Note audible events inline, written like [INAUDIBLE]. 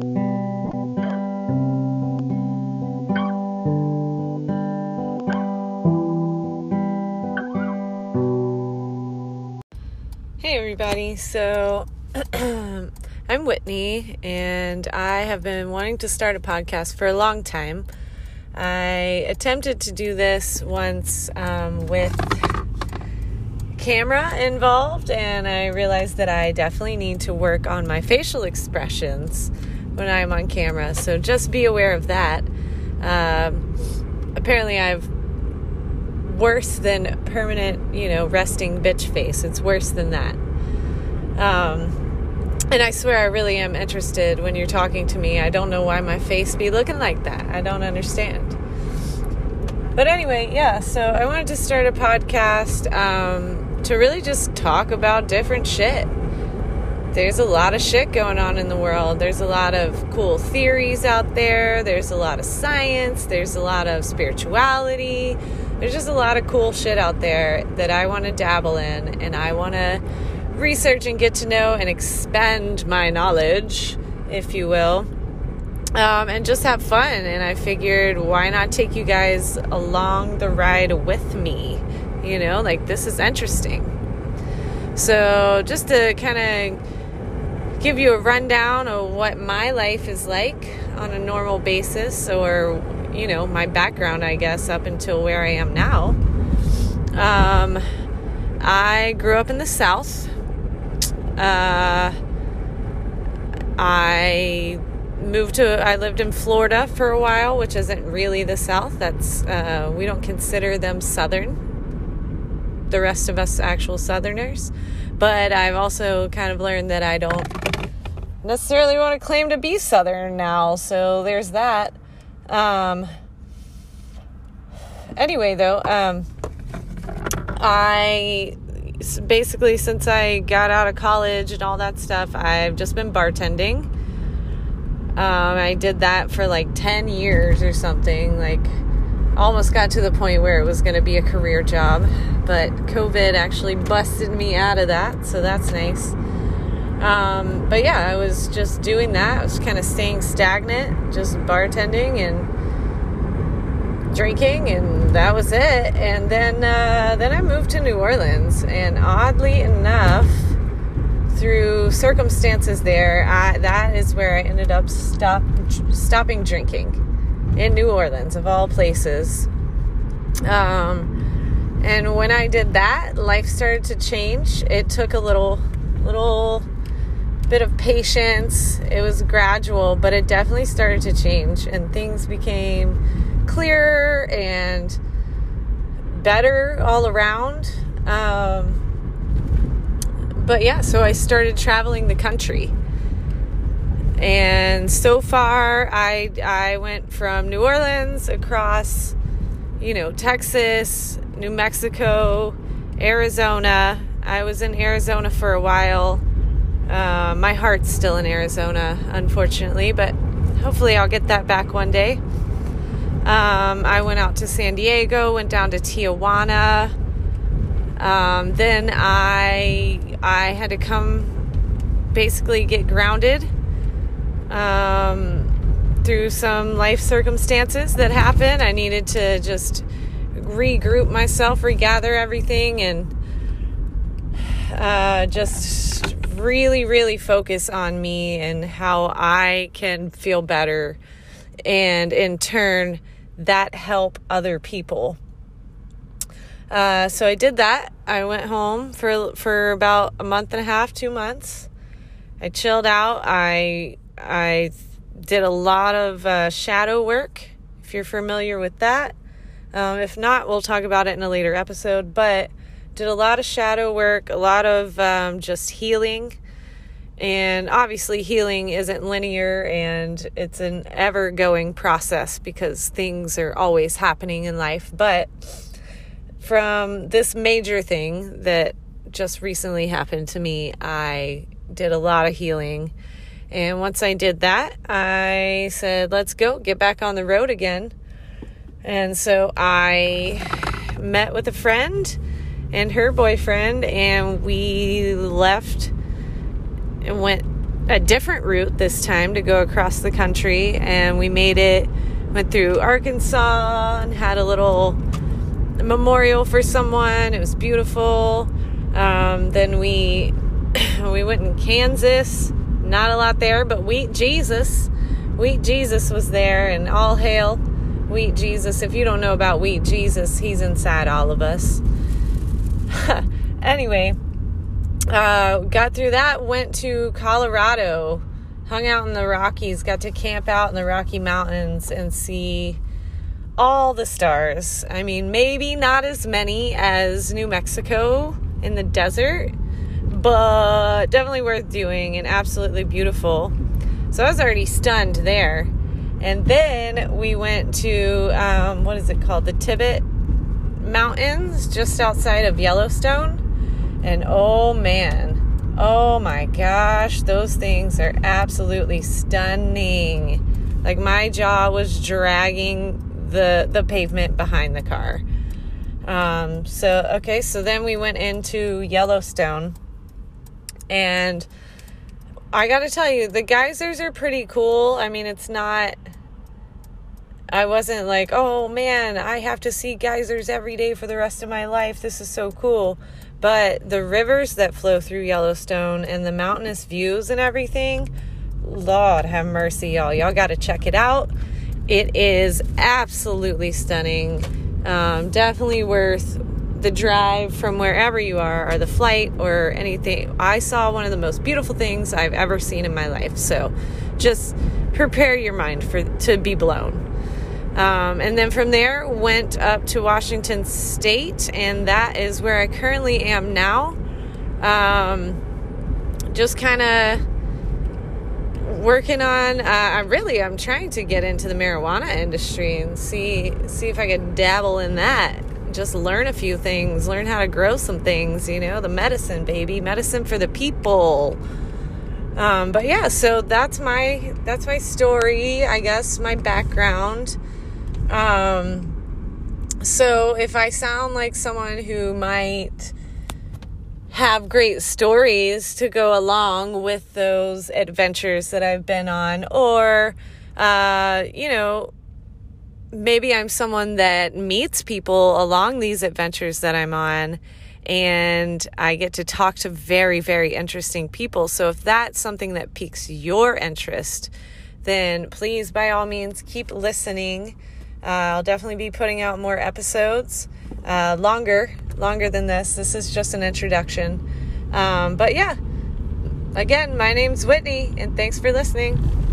Hey, everybody. So, [CLEARS THROAT] I'm Whitney, and I have been wanting to start a podcast for a long time. I attempted to do this once um, with camera involved, and I realized that I definitely need to work on my facial expressions when I'm on camera. So, just be aware of that. Um, apparently, I've worse than permanent, you know, resting bitch face. It's worse than that. Um, and I swear I really am interested when you're talking to me. I don't know why my face be looking like that. I don't understand. But anyway, yeah, so I wanted to start a podcast um, to really just talk about different shit. There's a lot of shit going on in the world. There's a lot of cool theories out there. There's a lot of science. There's a lot of spirituality there's just a lot of cool shit out there that I want to dabble in and I want to research and get to know and expand my knowledge, if you will, um, and just have fun. And I figured, why not take you guys along the ride with me? You know, like this is interesting. So, just to kind of give you a rundown of what my life is like on a normal basis or you know, my background, I guess, up until where I am now. Um, I grew up in the South. Uh, I moved to, I lived in Florida for a while, which isn't really the South. That's, uh, we don't consider them Southern, the rest of us actual Southerners. But I've also kind of learned that I don't necessarily want to claim to be Southern now. So there's that. Um, anyway, though, um, I basically, since I got out of college and all that stuff, I've just been bartending. Um, I did that for like 10 years or something. Like, almost got to the point where it was going to be a career job, but COVID actually busted me out of that, so that's nice. Um, but yeah, I was just doing that. I was kind of staying stagnant, just bartending and drinking, and that was it. And then uh, then I moved to New Orleans, and oddly enough, through circumstances there, I, that is where I ended up stop stopping drinking in New Orleans, of all places. Um, and when I did that, life started to change. It took a little little bit of patience. It was gradual, but it definitely started to change and things became clearer and better all around. Um, but yeah, so I started traveling the country. And so far I I went from New Orleans across you know, Texas, New Mexico, Arizona. I was in Arizona for a while uh, my heart's still in Arizona, unfortunately, but hopefully I'll get that back one day. Um, I went out to San Diego, went down to Tijuana. Um, then I I had to come basically get grounded um, through some life circumstances that happened. I needed to just regroup myself, regather everything, and uh, just really, really focus on me and how I can feel better, and in turn, that help other people. Uh, so I did that. I went home for for about a month and a half, two months. I chilled out. I I did a lot of uh, shadow work. If you're familiar with that, um, if not, we'll talk about it in a later episode. But did a lot of shadow work, a lot of um, just healing. And obviously, healing isn't linear and it's an ever going process because things are always happening in life. But from this major thing that just recently happened to me, I did a lot of healing. And once I did that, I said, let's go, get back on the road again. And so I met with a friend and her boyfriend, and we left and went a different route this time to go across the country, and we made it. Went through Arkansas and had a little memorial for someone. It was beautiful. Um, then we [LAUGHS] we went in Kansas. Not a lot there, but Wheat Jesus, Wheat Jesus was there, and all hail Wheat Jesus. If you don't know about Wheat Jesus, he's inside all of us. [LAUGHS] anyway, uh, got through that, went to Colorado, hung out in the Rockies, got to camp out in the Rocky Mountains and see all the stars. I mean, maybe not as many as New Mexico in the desert, but definitely worth doing and absolutely beautiful. So I was already stunned there. And then we went to, um, what is it called? The Tibet Mountains, just outside of Yellowstone. And oh man, oh my gosh, those things are absolutely stunning. Like my jaw was dragging the the pavement behind the car. Um, so okay, so then we went into Yellowstone, and I got to tell you, the geysers are pretty cool. I mean, it's not. I wasn't like, oh man, I have to see geysers every day for the rest of my life. This is so cool. But the rivers that flow through Yellowstone and the mountainous views and everything, Lord have mercy, y'all. Y'all got to check it out. It is absolutely stunning. Um, definitely worth the drive from wherever you are, or the flight, or anything. I saw one of the most beautiful things I've ever seen in my life. So just prepare your mind for to be blown. Um, and then from there, went up to Washington State, and that is where I currently am now. Um, just kind of working on. Uh, I really, I'm trying to get into the marijuana industry and see see if I could dabble in that. Just learn a few things, learn how to grow some things. You know, the medicine, baby, medicine for the people. Um, but yeah, so that's my that's my story. I guess my background. Um, so if I sound like someone who might have great stories to go along with those adventures that I've been on, or, uh, you know, maybe I'm someone that meets people along these adventures that I'm on and I get to talk to very, very interesting people. So if that's something that piques your interest, then please, by all means, keep listening. Uh, I'll definitely be putting out more episodes, uh, longer, longer than this. This is just an introduction. Um, but yeah, again, my name's Whitney, and thanks for listening.